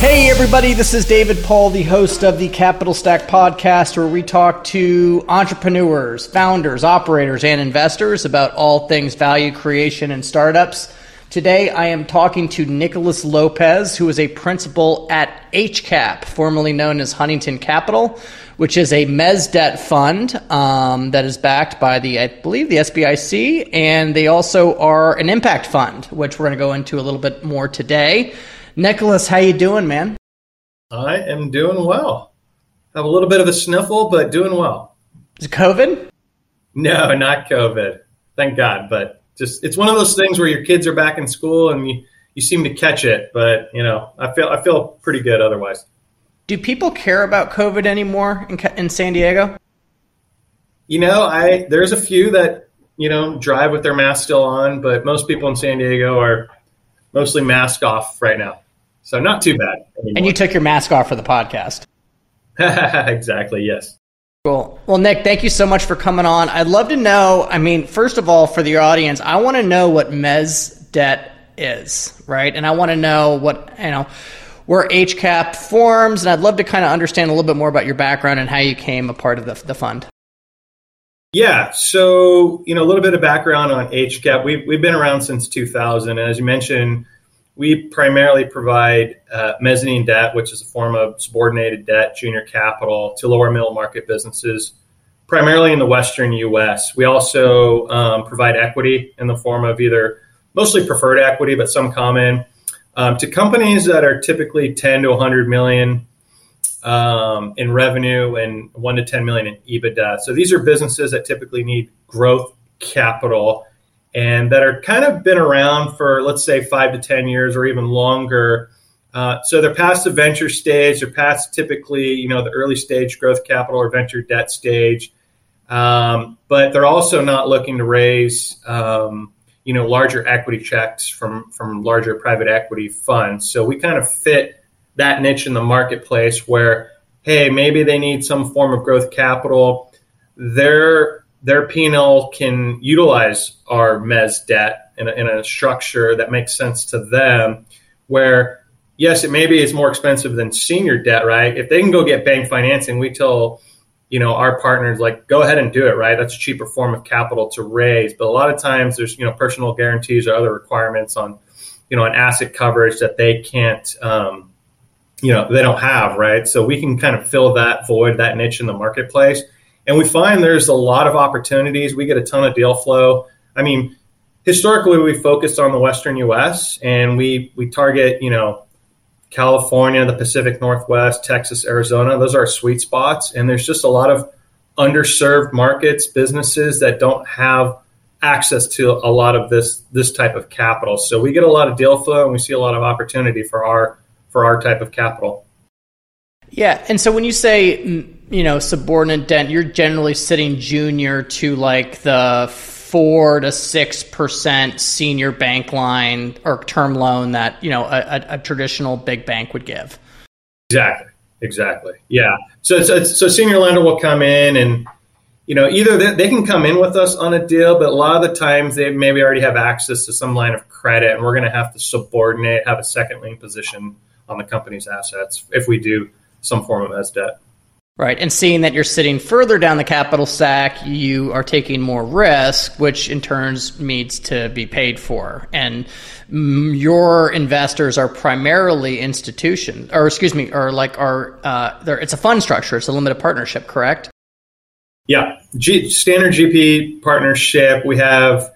Hey, everybody, this is David Paul, the host of the Capital Stack podcast, where we talk to entrepreneurs, founders, operators, and investors about all things value creation and startups. Today, I am talking to Nicolas Lopez, who is a principal at HCAP, formerly known as Huntington Capital, which is a mezz debt fund um, that is backed by the, I believe, the SBIC, and they also are an impact fund, which we're going to go into a little bit more today. Nicolas, how you doing, man? I am doing well. Have a little bit of a sniffle, but doing well. Is it COVID? No, not COVID. Thank God. But just it's one of those things where your kids are back in school and you, you seem to catch it. But you know, I feel I feel pretty good otherwise. Do people care about COVID anymore in, in San Diego? You know, I there's a few that you know drive with their mask still on, but most people in San Diego are mostly mask off right now. So not too bad. Anymore. And you took your mask off for the podcast. exactly, yes. Cool. Well, Nick, thank you so much for coming on. I'd love to know, I mean, first of all, for the audience, I want to know what mezz debt is, right? And I want to know what, you know, where HCAP forms, and I'd love to kind of understand a little bit more about your background and how you came a part of the, the fund. Yeah, so you know a little bit of background on HCAP. We've we've been around since 2000, and as you mentioned, we primarily provide uh, mezzanine debt, which is a form of subordinated debt, junior capital to lower middle market businesses, primarily in the Western U.S. We also um, provide equity in the form of either mostly preferred equity, but some common um, to companies that are typically 10 to 100 million um, in revenue and one to 10 million in EBITDA. So these are businesses that typically need growth capital and that are kind of been around for, let's say, five to 10 years or even longer. Uh, so they're past the venture stage. They're past typically, you know, the early stage growth capital or venture debt stage. Um, but they're also not looking to raise, um, you know, larger equity checks from from larger private equity funds. So we kind of fit that niche in the marketplace where, hey, maybe they need some form of growth capital. Their their P&L can utilize our mezz debt in a, in a structure that makes sense to them. Where yes, it maybe is more expensive than senior debt, right? If they can go get bank financing, we tell you know our partners like go ahead and do it right that's a cheaper form of capital to raise but a lot of times there's you know personal guarantees or other requirements on you know an asset coverage that they can't um, you know they don't have right? So we can kind of fill that void that niche in the marketplace. And we find there's a lot of opportunities. We get a ton of deal flow. I mean historically we focused on the western us and we we target you know california the pacific northwest texas arizona. Those are sweet spots. And there's just a lot of underserved markets businesses that don't have access to a lot of this this type of capital. So we get a lot of deal flow and we see a lot of opportunity for our for our type of capital. Yeah, and so when you say you know subordinate debt, you're generally sitting junior to like the four to six percent senior bank line or term loan that you know a, a, traditional big bank would give. Exactly. Exactly. Yeah. So, so, so senior lender will come in and you know either they, they, can come in with us on a deal, but a lot of the times they maybe already have access to some line of credit, and we're going to have to subordinate, have a second lien position on the company's assets if we do some form of mezz debt. Right. And seeing that you're sitting further down the capital stack, you are taking more risk, which in turns needs to be paid for. And your investors are primarily institutions, or excuse me, or like are, uh, it's a fund structure, it's a limited partnership, correct? Yeah. G- standard GP partnership. We have,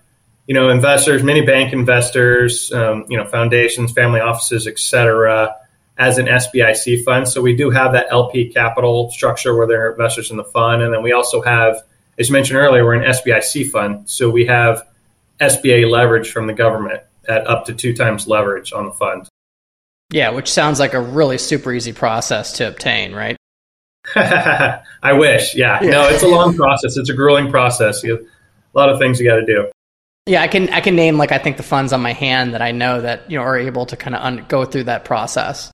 you know, investors, many bank investors, um, you know, foundations, family offices, et cetera as an SBIC fund. So we do have that LP capital structure where they're investors in the fund. And then we also have, as you mentioned earlier, we're an SBIC fund. So we have SBA leverage from the government at up to two times leverage on the fund. Yeah, which sounds like a really super easy process to obtain, right? I wish. Yeah. yeah. No, it's a long process. It's a grueling process. You have a lot of things you got to do. Yeah, I can I can name like I think the funds on my hand that I know that you know are able to kind of un- go through that process.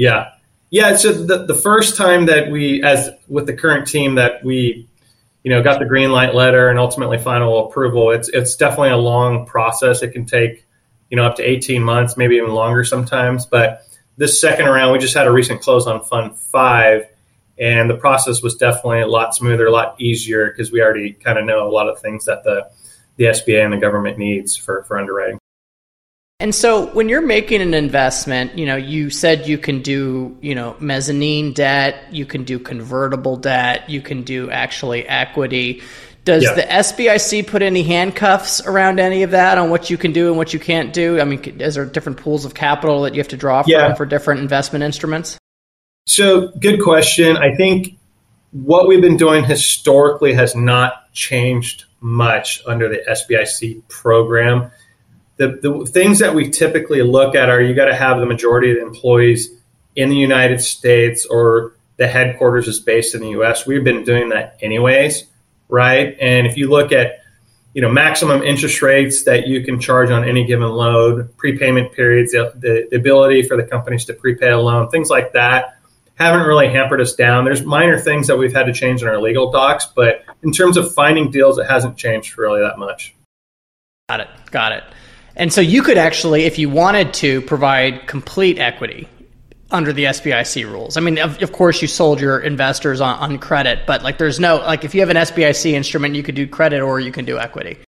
Yeah, yeah. So the the first time that we, as with the current team, that we, you know, got the green light letter and ultimately final approval, it's it's definitely a long process. It can take, you know, up to eighteen months, maybe even longer sometimes. But this second round, we just had a recent close on Fund Five, and the process was definitely a lot smoother, a lot easier because we already kind of know a lot of things that the the SBA and the government needs for, for underwriting. And so when you're making an investment, you know, you said you can do, you know, mezzanine debt, you can do convertible debt, you can do actually equity. Does yeah. the SBIC put any handcuffs around any of that on what you can do and what you can't do? I mean, is there different pools of capital that you have to draw from yeah. for different investment instruments? So, good question. I think what we've been doing historically has not changed much under the SBIC program. The, the things that we typically look at are you got to have the majority of the employees in the United States or the headquarters is based in the US. We've been doing that anyways, right? And if you look at you know maximum interest rates that you can charge on any given load, prepayment periods, the, the ability for the companies to prepay a loan, things like that haven't really hampered us down. There's minor things that we've had to change in our legal docs, but in terms of finding deals, it hasn't changed really that much. Got it. Got it. And so you could actually, if you wanted to, provide complete equity under the SBIC rules. I mean, of, of course, you sold your investors on, on credit, but like there's no, like if you have an SBIC instrument, you could do credit or you can do equity.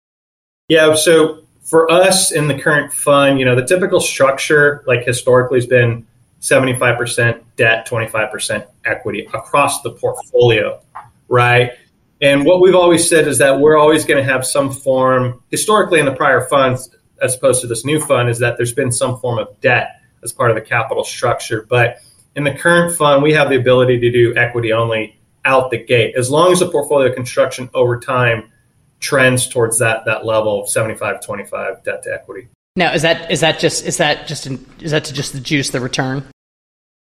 Yeah. So for us in the current fund, you know, the typical structure, like historically, has been 75% debt, 25% equity across the portfolio, right? And what we've always said is that we're always going to have some form, historically in the prior funds, as opposed to this new fund, is that there's been some form of debt as part of the capital structure. But in the current fund, we have the ability to do equity only out the gate, as long as the portfolio construction over time trends towards that that level of 75 25 debt to equity. Now, is that is that just is that just is that to just the juice the return?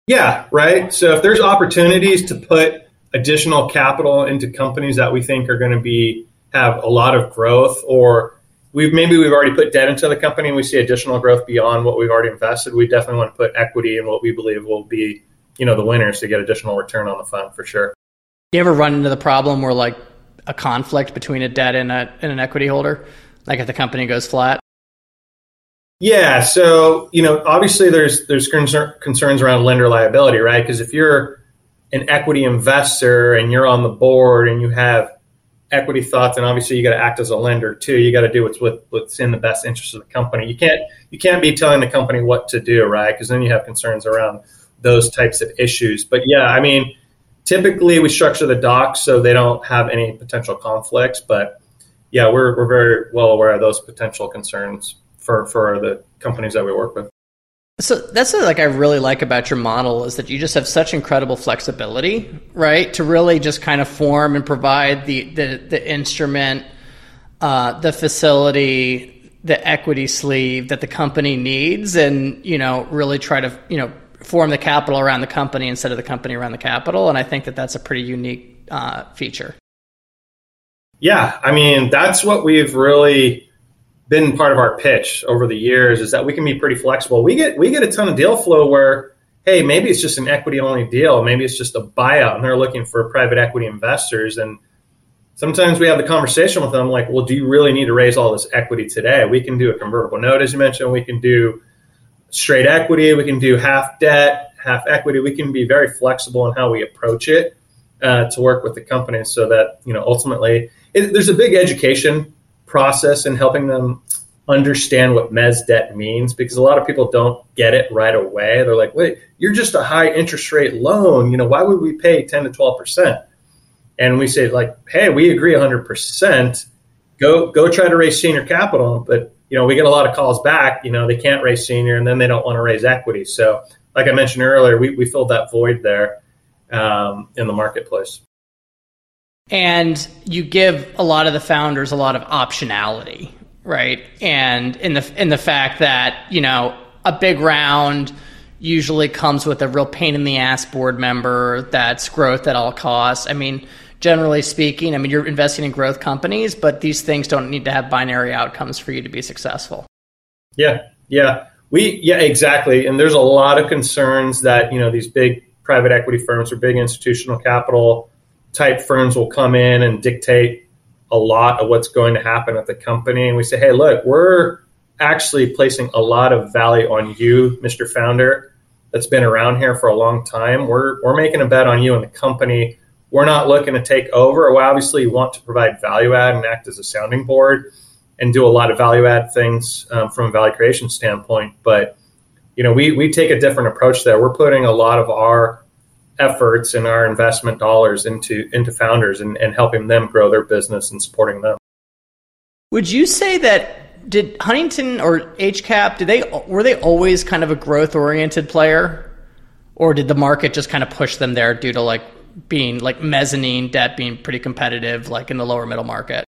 Yeah, right. So if there's opportunities to put additional capital into companies that we think are going to be have a lot of growth, or we've maybe we've already put debt into the company and we see additional growth beyond what we've already invested, we definitely want to put equity in what we believe will be, you know, the winners to get additional return on the fund for sure. You ever run into the problem where like a conflict between a debt and, a, and an equity holder, like if the company goes flat? Yeah, so you know, obviously there's there's concern, concerns around lender liability, right? Because if you're an equity investor and you're on the board and you have equity thoughts, and obviously you got to act as a lender too. You got to do what's with, what's in the best interest of the company. You can't you can't be telling the company what to do, right? Because then you have concerns around those types of issues. But yeah, I mean, typically we structure the docs so they don't have any potential conflicts. But yeah, we're we're very well aware of those potential concerns for for the companies that we work with. So that's what like I really like about your model is that you just have such incredible flexibility, right? To really just kind of form and provide the the, the instrument, uh, the facility, the equity sleeve that the company needs, and you know really try to you know form the capital around the company instead of the company around the capital. And I think that that's a pretty unique uh, feature. Yeah, I mean that's what we've really been part of our pitch over the years is that we can be pretty flexible. We get we get a ton of deal flow where hey, maybe it's just an equity only deal, maybe it's just a buyout and they're looking for private equity investors and sometimes we have the conversation with them like, well, do you really need to raise all this equity today? We can do a convertible note as you mentioned, we can do straight equity, we can do half debt, half equity. We can be very flexible in how we approach it uh, to work with the company so that, you know, ultimately it, there's a big education process and helping them understand what mezz debt means because a lot of people don't get it right away. They're like, wait, you're just a high interest rate loan. You know, why would we pay 10 to 12%? And we say like, hey, we agree 100%. Go, go try to raise senior capital. But, you know, we get a lot of calls back, you know, they can't raise senior and then they don't want to raise equity. So like I mentioned earlier, we, we filled that void there um, in the marketplace and you give a lot of the founders a lot of optionality right and in the in the fact that you know a big round usually comes with a real pain in the ass board member that's growth at all costs. I mean, generally speaking, I mean, you're investing in growth companies, but these things don't need to have binary outcomes for you to be successful. Yeah, yeah. We yeah, exactly. And there's a lot of concerns that, you know, these big private equity firms or big institutional capital type firms will come in and dictate a lot of what's going to happen at the company. And we say, hey, look, we're actually placing a lot of value on you, Mr. Founder, that's been around here for a long time. We're, we're making a bet on you and the company. We're not looking to take over. We obviously want to provide value add and act as a sounding board and do a lot of value add things um, from a value creation standpoint. But you know, we we take a different approach there. We're putting a lot of our efforts and our investment dollars into into founders and, and helping them grow their business and supporting them. Would you say that did Huntington or HCAP did they were they always kind of a growth oriented player, or did the market just kind of push them there due to like being like mezzanine debt being pretty competitive, like in the lower middle market?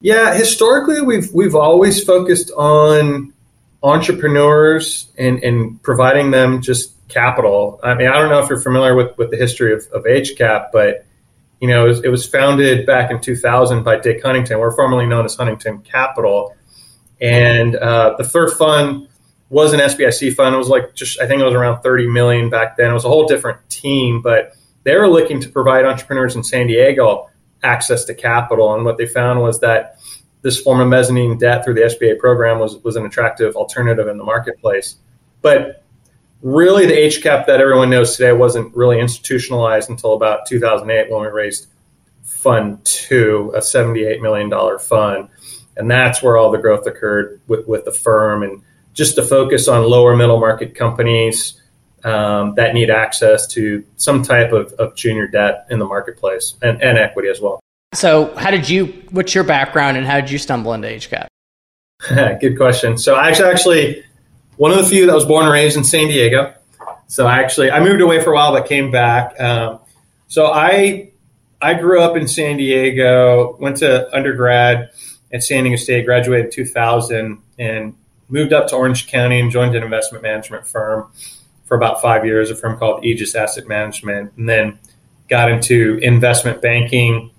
Yeah, historically we've we've always focused on entrepreneurs and, and providing them just capital. I mean, I don't know if you're familiar with, with the history of, of HCAP, but you know, it was, it was, founded back in 2000 by Dick Huntington. We're formerly known as Huntington Capital, and uh, the third fund was an SBIC fund. It was like just I think it was around 30 million back then. It was a whole different team, but they were looking to provide entrepreneurs in San Diego access to capital. And what they found was that this form of mezzanine debt through the SBA program was was an attractive alternative in the marketplace. But really, the HCAP that everyone knows today wasn't really institutionalized until about 2008 when we raised Fund Two, a 78 million dollar fund, and that's where all the growth occurred with with the firm and just to focus on lower middle market companies. Um, that need access to some type of, of junior debt in the marketplace and, and equity as well. So, how did you? What's your background, and how did you stumble into HCAP? Good question. So, I actually, actually one of the few that was born and raised in San Diego. So, I actually I moved away for a while, but came back. Um, so, I I grew up in San Diego, went to undergrad at San Diego State, graduated in 2000, and moved up to Orange County and joined an investment management firm for about five years, a firm called Aegis Asset Management, and then got into investment banking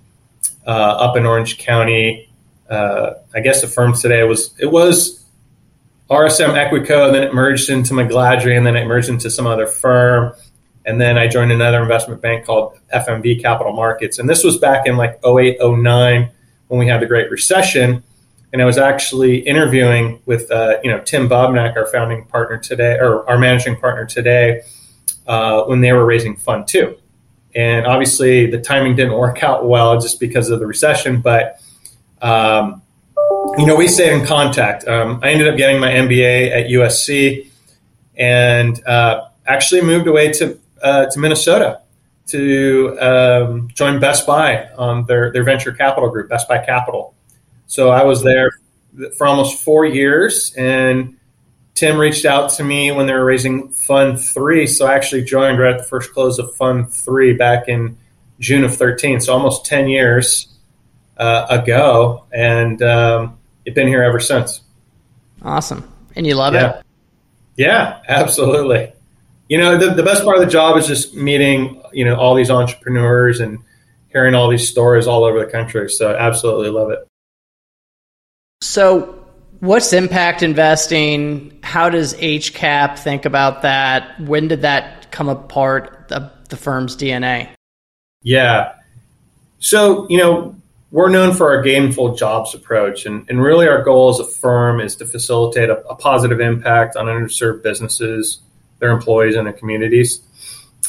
uh, up in Orange County. Uh, I guess the firm today was it was RSM Equico, and then it merged into McGladrey, and then it merged into some other firm. And then I joined another investment bank called FMV Capital Markets. And this was back in like 08, 09 when we had the Great Recession. And I was actually interviewing with, uh, you know, Tim Bobnak, our founding partner today, or our managing partner today, uh, when they were raising Fund Two. And obviously, the timing didn't work out well just because of the recession. But um, you know, we stayed in contact. Um, I ended up getting my MBA at USC, and uh, actually moved away to uh, to Minnesota to um, join Best Buy on their their venture capital group, Best Buy Capital. So I was there for almost four years, and Tim reached out to me when they were raising Fund Three, so I actually joined right at the first close of Fund Three back in June of thirteen, so almost ten years uh, ago, and um, it's been here ever since. Awesome, and you love yeah. it? Yeah, absolutely. You know, the, the best part of the job is just meeting you know all these entrepreneurs and hearing all these stories all over the country. So, absolutely love it. So, What's impact investing? How does HCAP think about that? When did that come apart part of the firm's DNA? Yeah. So, you know, we're known for our gainful jobs approach. And, and really, our goal as a firm is to facilitate a, a positive impact on underserved businesses, their employees, and their communities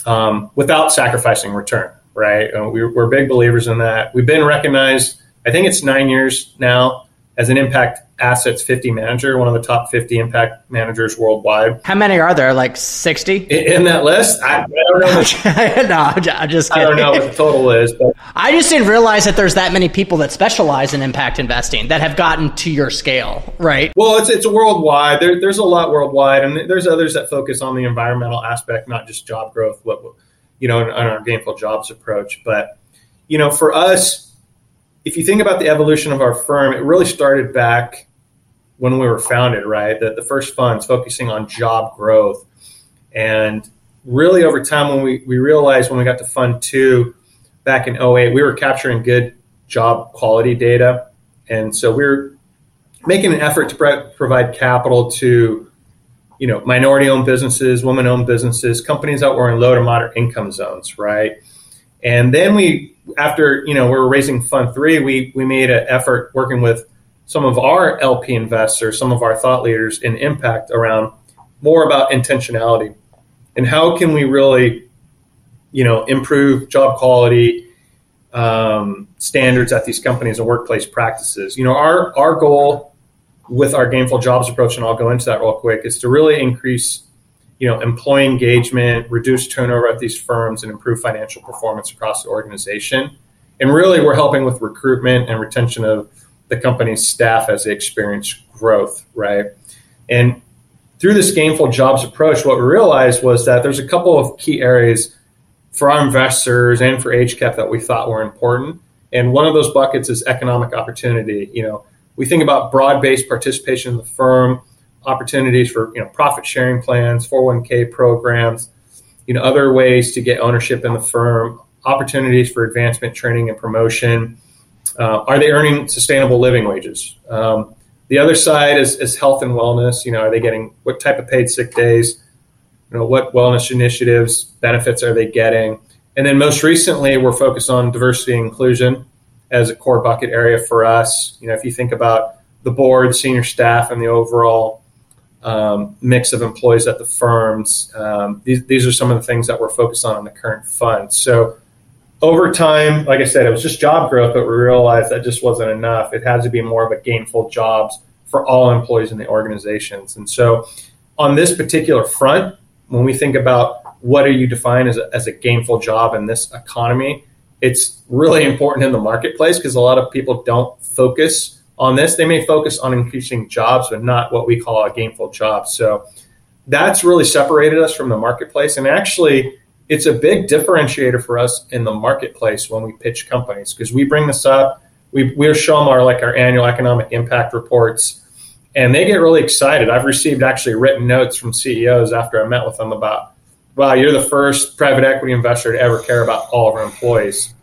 um, without sacrificing return, right? Uh, we, we're big believers in that. We've been recognized, I think it's nine years now, as an impact assets 50 manager, one of the top 50 impact managers worldwide. How many are there? Like 60 in, in that list? I, I don't know. no, I'm just kidding. I don't know what the total is, but I just didn't realize that there's that many people that specialize in impact investing that have gotten to your scale, right? Well, it's it's worldwide. There, there's a lot worldwide, and there's others that focus on the environmental aspect, not just job growth. What you know, on our gainful jobs approach, but you know, for us if you think about the evolution of our firm, it really started back when we were founded, right? The, the first funds focusing on job growth. And really, over time, when we, we realized when we got to Fund 2 back in 08, we were capturing good job quality data. And so we we're making an effort to pre- provide capital to you know minority owned businesses women owned businesses companies that were in low to moderate income zones right and then we after you know we were raising fund three we we made an effort working with some of our lp investors some of our thought leaders in impact around more about intentionality and how can we really you know improve job quality um, standards at these companies and workplace practices. You know our our goal with our gainful jobs approach, and I'll go into that real quick, is to really increase, you know, employee engagement, reduce turnover at these firms, and improve financial performance across the organization. And really, we're helping with recruitment and retention of the company's staff as they experience growth, right? And through this gainful jobs approach, what we realized was that there's a couple of key areas for our investors and for HCAP that we thought were important. And one of those buckets is economic opportunity. You know, we think about broad-based participation in the firm, opportunities for you know profit sharing plans, 401k programs, you know other ways to get ownership in the firm, opportunities for advancement, training, and promotion. Uh, are they earning sustainable living wages? Um, the other side is, is health and wellness. You know, are they getting what type of paid sick days? You know, what wellness initiatives, benefits are they getting? And then most recently, we're focused on diversity and inclusion as a core bucket area for us. You know, if you think about the board, senior staff, and the overall um, mix of employees at the firms, um, these, these are some of the things that we're focused on in the current fund. So over time, like I said, it was just job growth, but we realized that just wasn't enough. It had to be more of a gainful jobs for all employees in the organizations. And so on this particular front, when we think about what do you define as a, as a gainful job in this economy, it's really important in the marketplace because a lot of people don't focus on this. They may focus on increasing jobs, but not what we call a gainful job. So that's really separated us from the marketplace. And actually, it's a big differentiator for us in the marketplace when we pitch companies because we bring this up. We, we'll show them our like our annual economic impact reports, and they get really excited. I've received actually written notes from CEOs after I met with them about wow, you're the first private equity investor to ever care about all of our employees.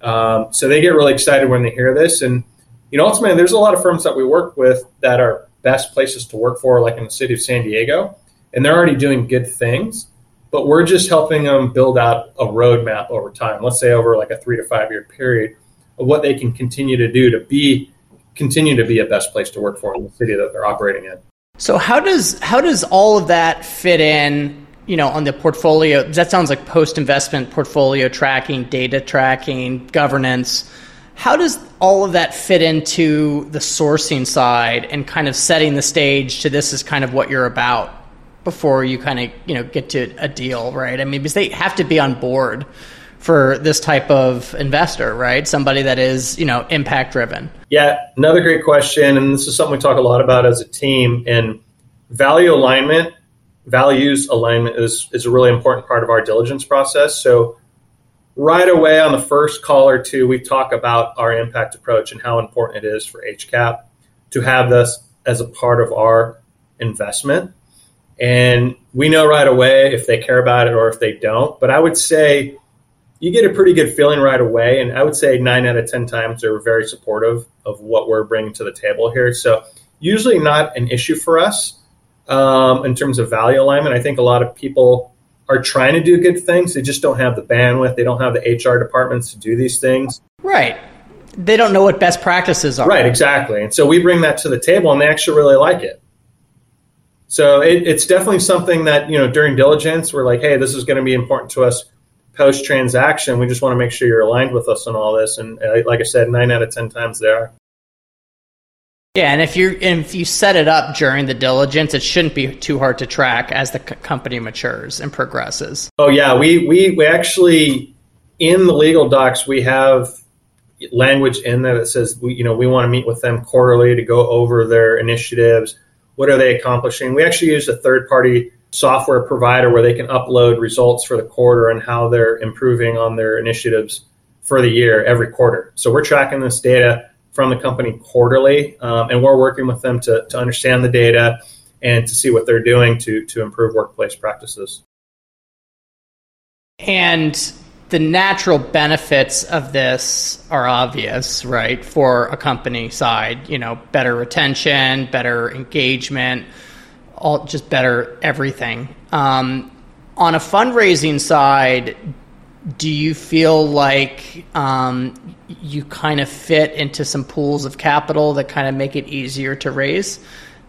Um, so they get really excited when they hear this. And, you know, ultimately, there's a lot of firms that we work with that are best places to work for, like in the city of San Diego, and they're already doing good things. But we're just helping them build out a roadmap over time, let's say over like a three to five year period of what they can continue to do to be continue to be a best place to work for in the city that they're operating in. So how does how does all of that fit in you know, on the portfolio, that sounds like post investment portfolio tracking, data tracking, governance. How does all of that fit into the sourcing side and kind of setting the stage to this is kind of what you're about before you kind of, you know, get to a deal, right? I mean, because they have to be on board for this type of investor, right? Somebody that is, you know, impact driven. Yeah, another great question. And this is something we talk a lot about as a team. And value alignment values alignment is, is a really important part of our diligence process. So, right away on the first call or two, we talk about our impact approach and how important it is for HCAP to have this as a part of our investment. And we know right away if they care about it or if they don't. But I would say you get a pretty good feeling right away. And I would say nine out of 10 times they're very supportive of what we're bringing to the table here. So, usually not an issue for us um, in terms of value alignment. I think a lot of people are trying to do good things. They just don't have the bandwidth. They don't have the HR departments to do these things. Right. They don't know what best practices are. Right, exactly. And so we bring that to the table and they actually really like it. So it, it's definitely something that, you know, during diligence, we're like, hey, this is going to be important to us post transaction. We just want to make sure you're aligned with us on all this. And uh, like I said, nine out of 10 times they are. Yeah, and if you if you set it up during the diligence, it shouldn't be too hard to track as the c- company matures and progresses. Oh yeah, we we we actually in the legal docs we have language in there that says we you know we want to meet with them quarterly to go over their initiatives. What are they accomplishing? We actually use a third party software provider where they can upload results for the quarter and how they're improving on their initiatives for the year every quarter. So we're tracking this data from the company quarterly, um, and we're working with them to, to understand the data and to see what they're doing to, to improve workplace practices. And the natural benefits of this are obvious, right? For a company side, you know, better retention, better engagement, all just better everything. Um, on a fundraising side, do you feel like um, you kind of fit into some pools of capital that kind of make it easier to raise?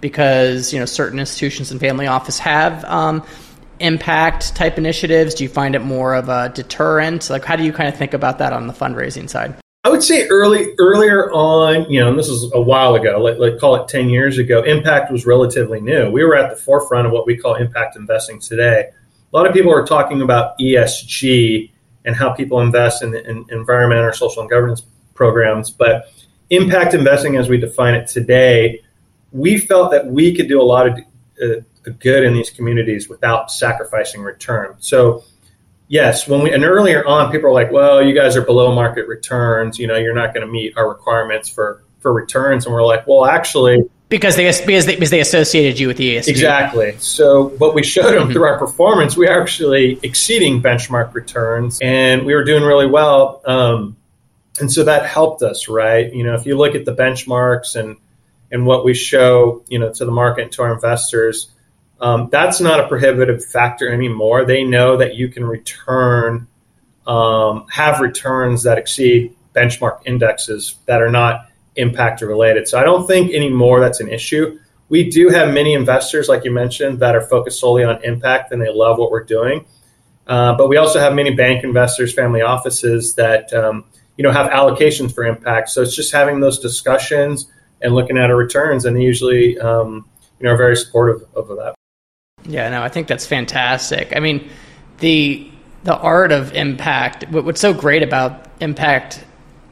Because you know certain institutions and family office have um, impact type initiatives? Do you find it more of a deterrent? Like, how do you kind of think about that on the fundraising side? I would say early earlier on, you know, and this is a while ago, like, like call it 10 years ago, impact was relatively new. We were at the forefront of what we call impact investing today. A lot of people are talking about ESG and how people invest in, in environmental, social, and governance programs. But impact investing, as we define it today, we felt that we could do a lot of uh, good in these communities without sacrificing return. So, yes, when we and earlier on, people are like, "Well, you guys are below market returns. You know, you're not going to meet our requirements for for returns." And we're like, "Well, actually." Because they, because they because they associated you with the ESG. Exactly. So what we showed them mm-hmm. through our performance, we are actually exceeding benchmark returns, and we were doing really well. Um, and so that helped us, right? You know, if you look at the benchmarks and and what we show, you know, to the market and to our investors, um, that's not a prohibitive factor anymore. They know that you can return, um, have returns that exceed benchmark indexes that are not impact related. So I don't think anymore that's an issue. We do have many investors, like you mentioned, that are focused solely on impact and they love what we're doing. Uh, but we also have many bank investors, family offices that um, you know have allocations for impact. So it's just having those discussions and looking at our returns, and they usually um, you know are very supportive of that. Yeah, no, I think that's fantastic. I mean, the the art of impact. What's so great about impact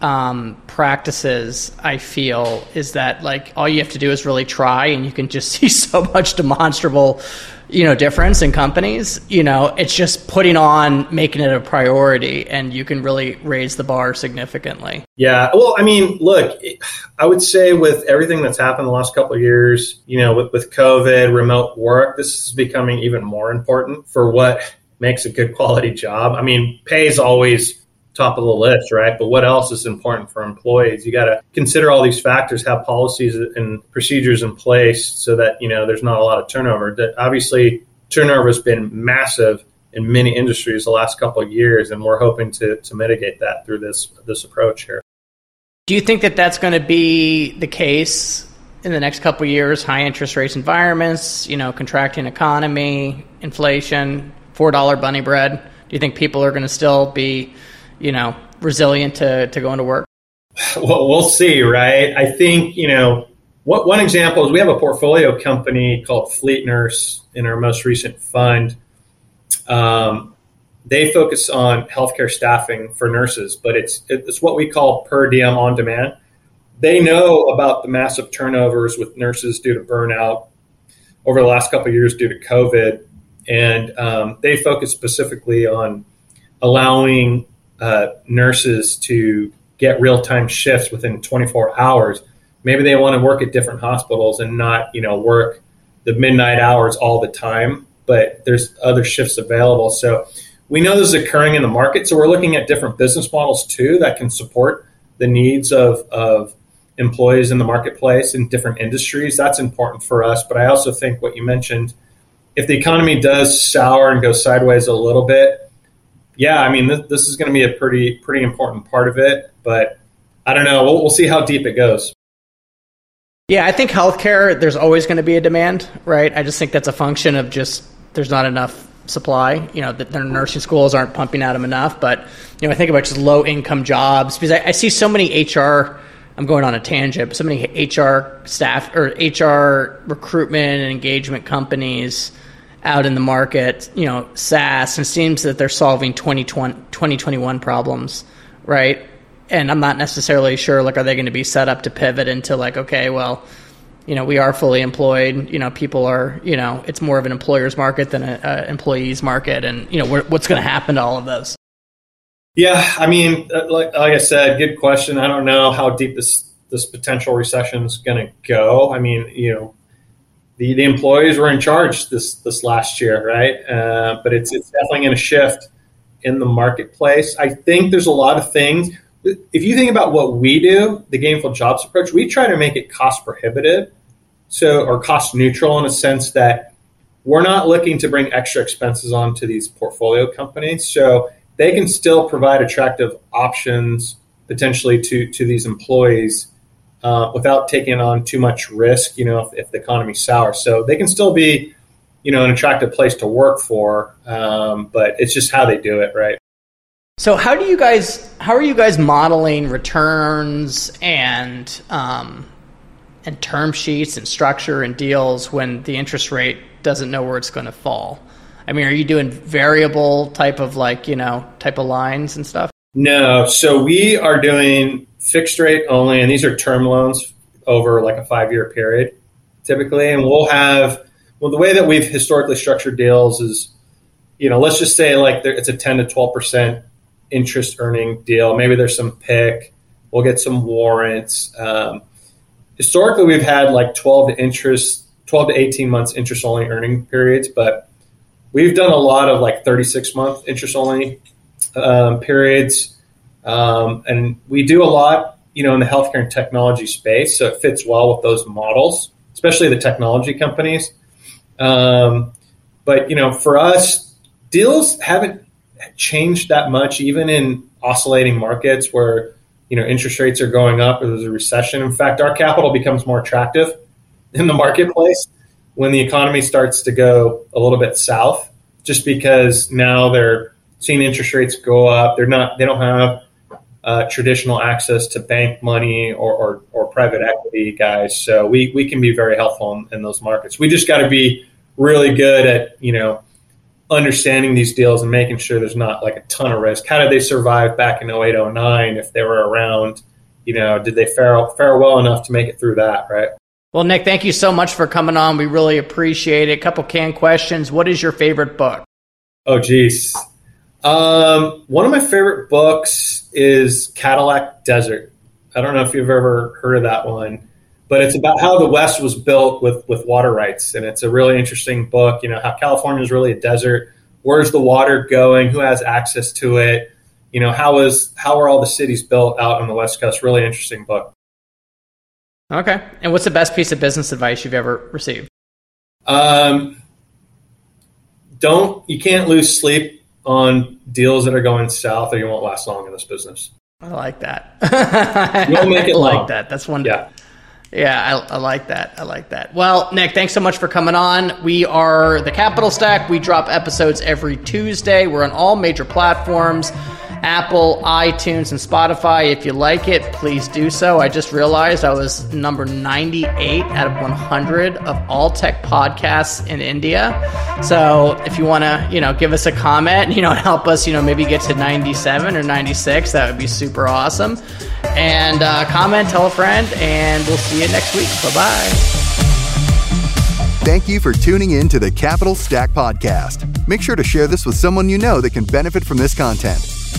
um, practices, I feel, is that like all you have to do is really try, and you can just see so much demonstrable you know difference in companies you know? It's just putting on making it a priority and you can really raise the bar significantly. Yeah well i mean look i would say with everything that's happened the last couple of years you know with, with covid remote work this is becoming even more important for what makes a good quality job. I mean pay is always top of the list, right? But what else is important for employees? You got to consider all these factors, have policies and procedures in place so that, you know, there's not a lot of turnover. That obviously turnover has been massive in many industries the last couple of years, and we're hoping to, to mitigate that through this this approach here. Do you think that that's going to be the case in the next couple of years? High interest rates environments, you know, contracting economy, inflation, four dollar bunny bread. Do you think people are going to still be you know, resilient to, to going to work? Well, we'll see, right? I think, you know, what, one example is we have a portfolio company called FleetNurse in our most recent fund. Um, they focus on healthcare staffing for nurses, but it's it's what we call per diem on demand. They know about the massive turnovers with nurses due to burnout over the last couple years due to COVID, and um, they focus specifically on allowing uh, nurses to get real time shifts within 24 hours. Maybe they want to work at different hospitals and not, you know, work the midnight hours all the time, but there's other shifts available. So we know this is occurring in the market. So we're looking at different business models too that can support the needs of, of employees in the marketplace in different industries. That's important for us. But I also think what you mentioned, if the economy does sour and go sideways a little bit, yeah, I mean, this, this is going to be a pretty pretty important part of it, but I don't know. We'll, we'll see how deep it goes. Yeah, I think healthcare. There's always going to be a demand, right? I just think that's a function of just there's not enough supply. You know, that their nursing schools aren't pumping out them enough. But you know, I think about just low income jobs because I, I see so many HR. I'm going on a tangent, but so many HR staff or HR recruitment and engagement companies out in the market, you know, SaaS, and it seems that they're solving 2020, 2021 problems, right? And I'm not necessarily sure, like, are they going to be set up to pivot into, like, okay, well, you know, we are fully employed. You know, people are, you know, it's more of an employer's market than an employee's market. And, you know, what's going to happen to all of those? Yeah, I mean, uh, like, like I said, good question. I don't know how deep this this potential recession is going to go. I mean, you know, the, the employees were in charge this this last year, right? Uh, but it's it's definitely going to shift, in the marketplace. I think there's a lot of things. If you think about what we do, the gainful jobs approach, we try to make it cost prohibitive, so or cost neutral in a sense that we're not looking to bring extra expenses onto these portfolio companies. So they can still provide attractive options potentially to to these employees uh, without taking on too much risk. You know, if, if, the economy's sour, so they can still be, you know, an attractive place to work for. Um, but it's just how they do it, right? So how do you guys? How are you guys modeling returns and um, and term sheets and structure and deals when the interest rate doesn't know where it's going to fall? I mean, are you doing variable type of like you know type of lines and stuff? No, so we are doing fixed rate only, and these are term loans over like a five year period typically. And we'll have, well, the way that we've historically structured deals is, you know, let's just say like there, it's a 10 to 12% interest earning deal. Maybe there's some PIK, We'll get some warrants. Um, historically, we've had like 12 to interest, 12 to 18 months interest only earning periods, but we've done a lot of like 36 month interest only um, periods. Um, and we do a lot, you know, in the healthcare and technology space, so it fits well with those models, especially the technology companies. Um, but you know, for us, deals haven't changed that much, even in oscillating markets where you know interest rates are going up or there's a recession. In fact, our capital becomes more attractive in the marketplace when the economy starts to go a little bit south, just because now they're seeing interest rates go up. They're not. They don't have uh, traditional access to bank money or, or, or, private equity guys. So we, we can be very helpful in, in those markets. We just got to be really good at, you know, understanding these deals and making sure there's not like a ton of risk. How did they survive back in 08, 09 if they were around? You know, did they fare, fare well enough to make it through that, right? Well, Nick, thank you so much for coming on. We really appreciate it. A couple canned questions. What is your favorite book? Oh, geez. Um, one of my favorite books is Cadillac Desert. I don't know if you've ever heard of that one, but it's about how the West was built with with water rights, and it's a really interesting book. You know how California is really a desert. Where's the water going? Who has access to it? You know how is how are all the cities built out on the West Coast? Really interesting book. Okay, and what's the best piece of business advice you've ever received? Um, don't you can't lose sleep on deals that are going south, or you won't last long in this business. I like that. You'll make it I long. like that. That's one. Yeah. Yeah, I, I, like that. I like that. Well, Nick, thanks so much for coming on. We are the Capital Stack. We drop episodes every Tuesday. We're on all major platforms. Apple, iTunes, and Spotify. If you like it, please do so. I just realized I was number 98 out of 100 of all tech podcasts in India. So if you want to, you know, give us a comment, you know, help us, you know, maybe get to 97 or 96, that would be super awesome. And uh, comment, tell a friend, and we'll see you next week. Bye bye. Thank you for tuning in to the Capital Stack Podcast. Make sure to share this with someone you know that can benefit from this content.